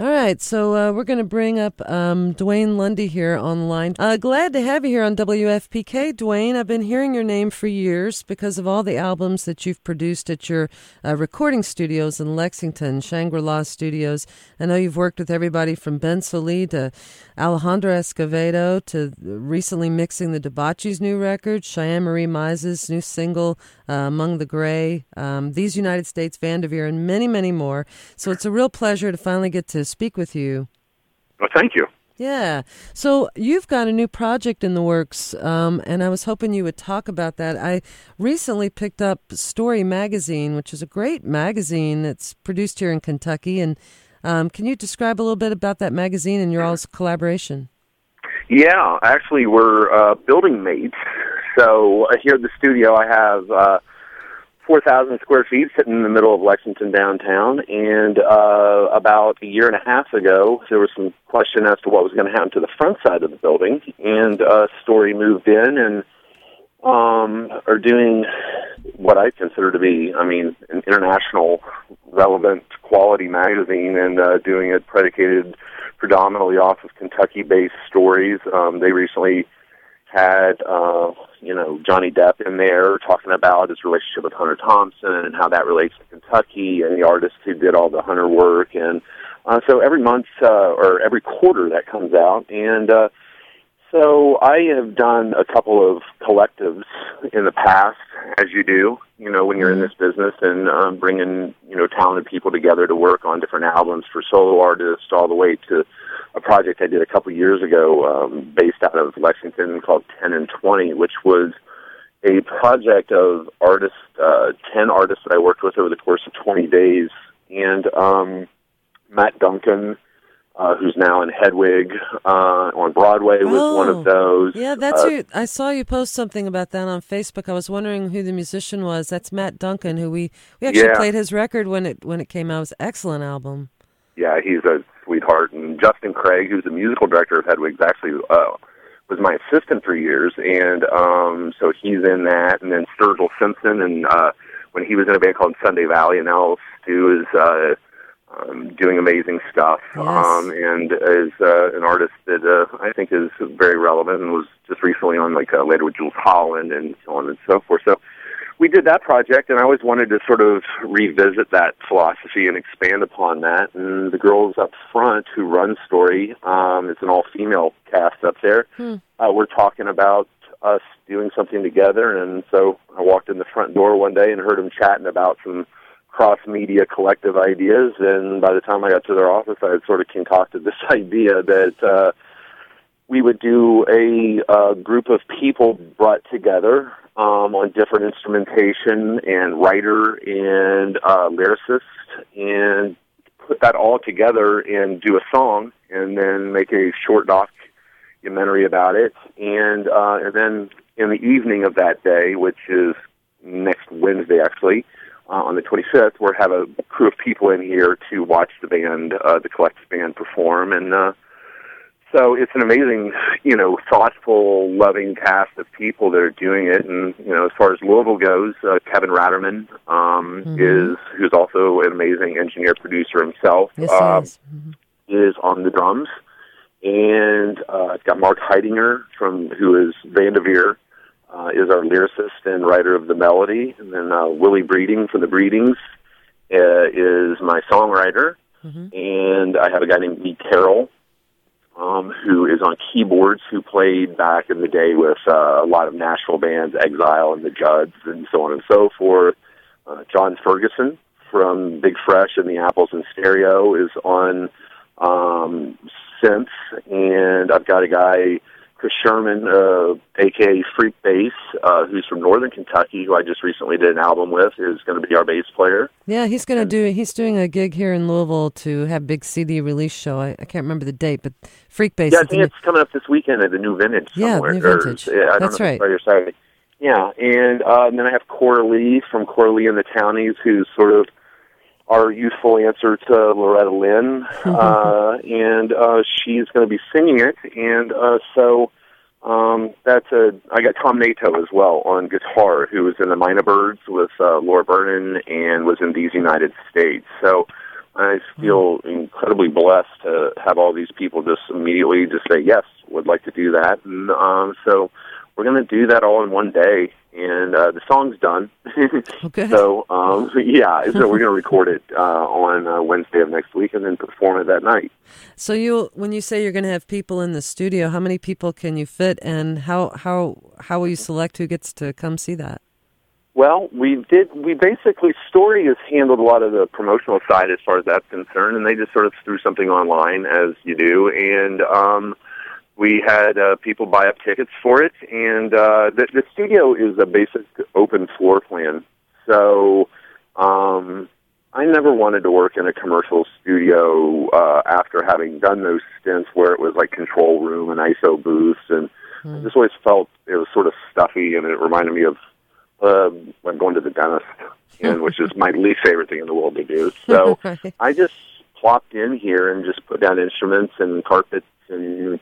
All right, so uh, we're going to bring up um, Duane Lundy here online. Uh, glad to have you here on WFPK, Duane. I've been hearing your name for years because of all the albums that you've produced at your uh, recording studios in Lexington, Shangri La Studios. I know you've worked with everybody from Ben Sollee to Alejandro Escovedo to recently mixing the Debauchees' new record, Cheyenne Marie Mize's new single, uh, Among the Gray, um, These United States, Vandaveer, and many, many more. So it's a real pleasure to finally get to speak with you. Well, thank you. Yeah. So you've got a new project in the works, um, and I was hoping you would talk about that. I recently picked up Story Magazine, which is a great magazine that's produced here in Kentucky. And um, can you describe a little bit about that magazine and your all's collaboration? Yeah, actually, we're uh, building mates. So uh, here at the studio, I have. Uh, 4,000 square feet sitting in the middle of Lexington downtown. And uh, about a year and a half ago, there was some question as to what was going to happen to the front side of the building. And uh, Story moved in and um, are doing what I consider to be, I mean, an international relevant quality magazine and uh, doing it predicated predominantly off of Kentucky based stories. Um, they recently had uh, you know Johnny Depp in there talking about his relationship with Hunter Thompson and how that relates to Kentucky and the artists who did all the Hunter work. And uh, so every month uh, or every quarter that comes out. And uh, so I have done a couple of collectives in the past as you do you know when you're in this business and um, bringing you know talented people together to work on different albums for solo artists all the way to a project I did a couple years ago, um, based out of Lexington, called Ten and Twenty, which was a project of artists, uh, ten artists that I worked with over the course of twenty days, and um, Matt Duncan. Uh, who's now in Hedwig uh, on Broadway was oh, one of those. Yeah, that's uh, who I saw you post something about that on Facebook. I was wondering who the musician was. That's Matt Duncan, who we we actually Yeah. played his record when it when it came out. It was an excellent album. Yeah, he's a sweetheart. And Justin Craig, who's the musical director of Hedwig's, actually uh, was my assistant for years, and um, so he's in that. And then Sturgill Simpson, and uh, when he was in a band called Sunday Valley, and now Stu is uh, um, doing amazing stuff, Yes. um, and is uh, an artist that uh, I think is very relevant, and was just recently on like uh, later with Jools Holland and so on and so forth. So we did that project, and I always wanted to sort of revisit that philosophy and expand upon that. And the girls up front who run Story, um, it's an all-female cast up there. Hmm. Uh, we're talking about us doing something together, and so I walked in the front door one day and heard them chatting about some cross-media collective ideas. And by the time I got to their office, I had sort of concocted this idea that. Uh, we would do a uh, group of people brought together um, on different instrumentation and writer and uh, lyricist and put that all together and do a song and then make a short documentary about it. And uh, and then in the evening of that day, which is next Wednesday actually, uh, on the 25th, we'll have a crew of people in here to watch the band, uh, the collective band perform. And uh, so it's an amazing, you know, thoughtful, loving cast of people that are doing it. And you know, as far as Louisville goes, uh, Kevin Ratterman um, Mhm. is who's also an amazing engineer producer himself. Yes, um, it is. Mhm. is on the drums, and uh, it's got Mark Heidinger from who is Vandaveer. Uh, is our lyricist and writer of the melody, and then uh, Willie Breeding from the Breedings uh, is my songwriter, Mhm. and I have a guy named Lee Carroll um, who is on keyboards, who played back in the day with uh, a lot of Nashville bands, Exile and the Judds, and so on and so forth. Uh, John Ferguson from Big Fresh and the Apples in Stereo is on um, synth, and I've got a guy, Chris Sherman, uh, aka Freak Bass, uh, who's from Northern Kentucky, who I just recently did an album with, is going to be our bass player. Yeah, he's gonna do. He's doing a gig here in Louisville to have big CD release show. I, I can't remember the date, but Freak Bass. Yeah, I think new- it's coming up this weekend at the New Vintage Yeah, somewhere. New or- Vintage. yeah, I don't That's right. Friday or Saturday. Yeah, and, uh, and then I have Cora Lee from Cora Lee and the Townies, who's sort of our youthful answer to Loretta Lynn, uh, and uh, she's going to be singing it. And uh, so um, that's a. I got Tom Nato as well on guitar, who was in the Mynah Birds with uh, Laura Bernin and was in These United States. So I feel incredibly blessed to have all these people just immediately just say yes, would like to do that, and um, so we're going to do that all in one day and uh, the song's done. okay. So um, yeah, so we're going to record it uh, on uh, Wednesday of next week, and then perform it that night. So you, when you say you're going to have people in the studio, how many people can you fit, and how how how will you select who gets to come see that? Well, we did. We basically Story has handled a lot of the promotional side as far as that's concerned, and they just sort of threw something online as you do, and. um we had uh, people buy up tickets for it, and uh, the, the studio is a basic open floor plan. So um, I never wanted to work in a commercial studio uh, after having done those stints where it was like control room and ISO booths, and mm. I just always felt it was sort of stuffy, and it reminded me of uh, when going to the dentist, and which is my least favorite thing in the world to do. So. I just plopped in here and just put down instruments and carpets and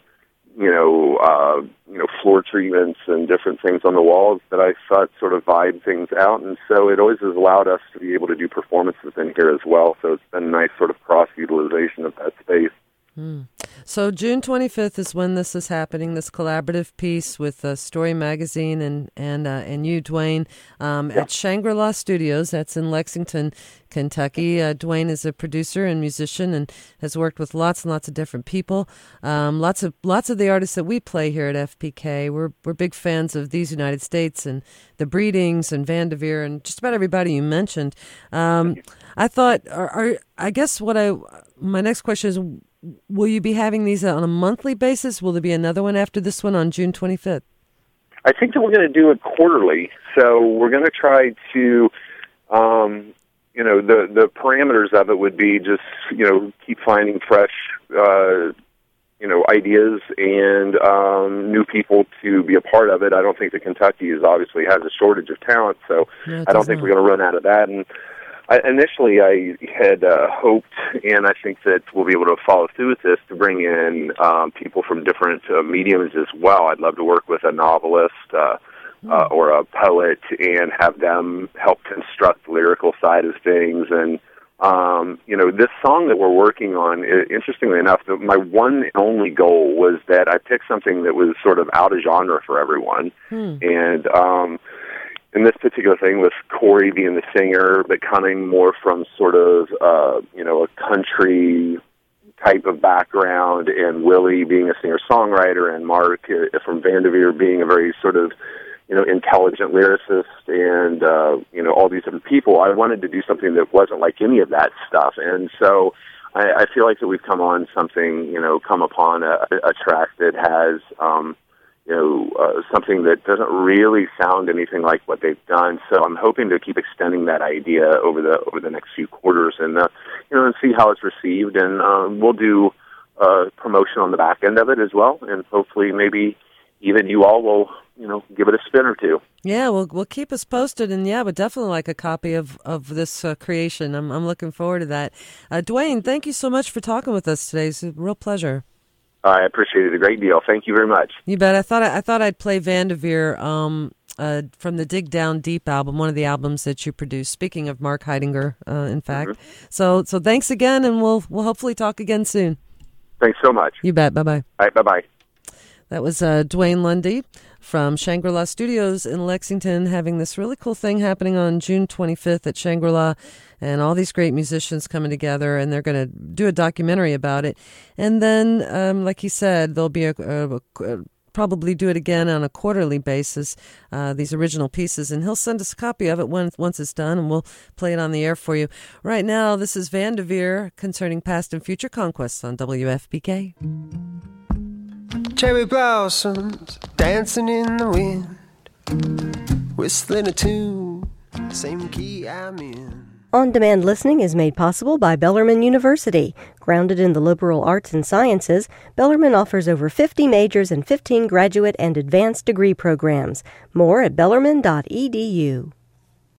you know, uh, you know, floor treatments and different things on the walls that I thought sort of vibe things out, and so it always has allowed us to be able to do performances in here as well. So it's been nice sort of cross utilization of that space. Mm. So June 25th is when this is happening. This collaborative piece with uh, Story Magazine and and uh, and you, Duane, um, yeah. at Shangri La Studios. That's in Lexington, Kentucky. Uh, Duane is a producer and musician and has worked with lots and lots of different people. Um, lots of lots of the artists that we play here at FPK. We're we're big fans of these United States and the Breedings and Vandaveer and just about everybody you mentioned. Um, I thought, are, are I guess what I my next question is will you be having these on a monthly basis? Will there be another one after this one on June 25th? I think that we're going to do it quarterly. So we're going to try to, um, you know, the the parameters of it would be just you know keep finding fresh, uh, you know, ideas and um, new people to be a part of it. I don't think that Kentucky is obviously has a shortage of talent, so no, I don't think we're going to run out of that. And I, initially, I had uh, hoped, and I think that we'll be able to follow through with this, to bring in um, people from different uh, mediums as well. I'd love to work with a novelist uh, uh, or a poet and have them help construct the lyrical side of things. And um, you know, this song that we're working on, interestingly enough, the, my one and only goal was that I picked something that was sort of out of genre for everyone, hmm. and um, in this particular thing with Corey being the singer, but coming more from sort of uh, you know a country type of background, and Willie being a singer songwriter, and Mark uh, from Vandaveer being a very sort of you know intelligent lyricist, and uh, you know all these different people. I wanted to do something that wasn't like any of that stuff, and so. I, I feel like that we've come on something, you know, come upon a, a track that has, um, you know, uh, something that doesn't really sound anything like what they've done. So I'm hoping to keep extending that idea over the over the next few quarters, and uh, you know, and see how it's received. And um, we'll do uh, promotion on the back end of it as well, and hopefully, maybe even you all will, you know, give it a spin or two. Yeah, well, we'll keep us posted, and yeah, but definitely like a copy of of this uh, creation. I'm I'm looking forward to that. Uh, Duane, thank you so much for talking with us today. It's a real pleasure. I appreciate it a great deal. Thank you very much. You bet. I thought I, I thought I'd play Vandaveer um, uh, from the Dig Down Deep album, one of the albums that you produced. Speaking of Mark Heidinger, uh, in fact. Mm-hmm. So so thanks again, and we'll we'll hopefully talk again soon. Thanks so much. You bet. Bye bye. All right. Bye bye. That was uh, Duane Lundy from Shangri La Studios in Lexington, having this really cool thing happening on June 25th at Shangri La, and all these great musicians coming together, and they're going to do a documentary about it. And then, um, like he said, there'll be a, a, a probably do it again on a quarterly basis, uh, these original pieces, and he'll send us a copy of it when, once it's done, and we'll play it on the air for you. Right now, this is Vandaveer concerning past and future conquests on WFPK. Cherry blossoms dancing in the wind, whistling a tune, same key I'm in. On demand listening is made possible by Bellarmine University. Grounded in the liberal arts and sciences, Bellarmine offers over 50 majors and 15 graduate and advanced degree programs. More at bellarmine.edu.